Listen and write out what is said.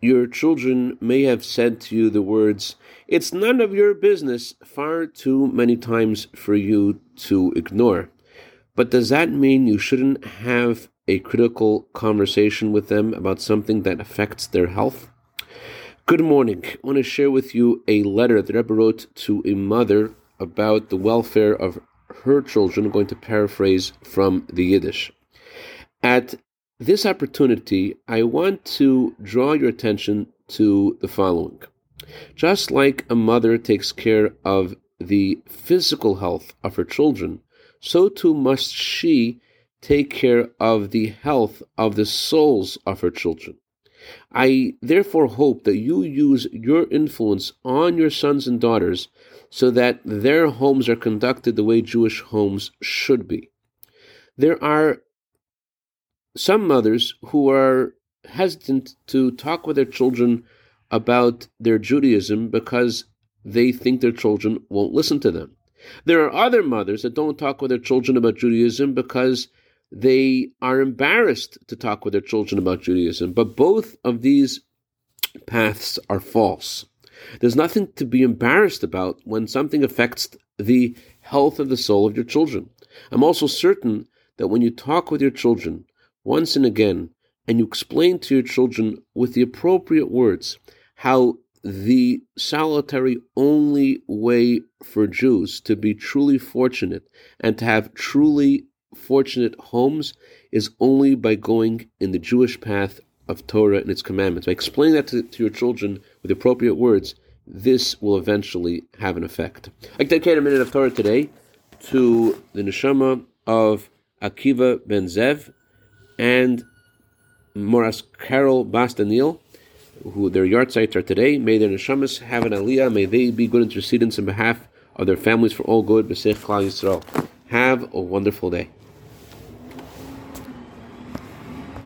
your children may have said to you the words, It's none of your business, far too many times for you to ignore. But does that mean you shouldn't have a critical conversation with them about something that affects their health? Good morning. I want to share with you a letter that Rebbe wrote to a mother about the welfare of her children. I'm going to paraphrase from the Yiddish. At this opportunity, I want to draw your attention to the following. Just like a mother takes care of the physical health of her children, so too must she take care of the health of the souls of her children. I therefore hope that you use your influence on your sons and daughters so that their homes are conducted the way Jewish homes should be. There are some mothers who are hesitant to talk with their children about their Judaism because they think their children won't listen to them. There are other mothers that don't talk with their children about Judaism because they are embarrassed to talk with their children about Judaism. But both of these paths are false. There's nothing to be embarrassed about when something affects the health of the soul of your children. I'm also certain that when you talk with your children once and again, and you explain to your children with the appropriate words how the solitary only way for Jews to be truly fortunate and to have truly fortunate homes is only by going in the Jewish path of Torah and its commandments. By explaining that to, to your children with appropriate words, this will eventually have an effect. I dedicate a minute of Torah today to the neshama of Akiva ben Zev and Moras Carol Bastanil, who their yahrzeits are today. May their neshamas have an aliyah. May they be good intercedents in behalf of their families for all good. B'sech Klal Yisrael. Have a wonderful day.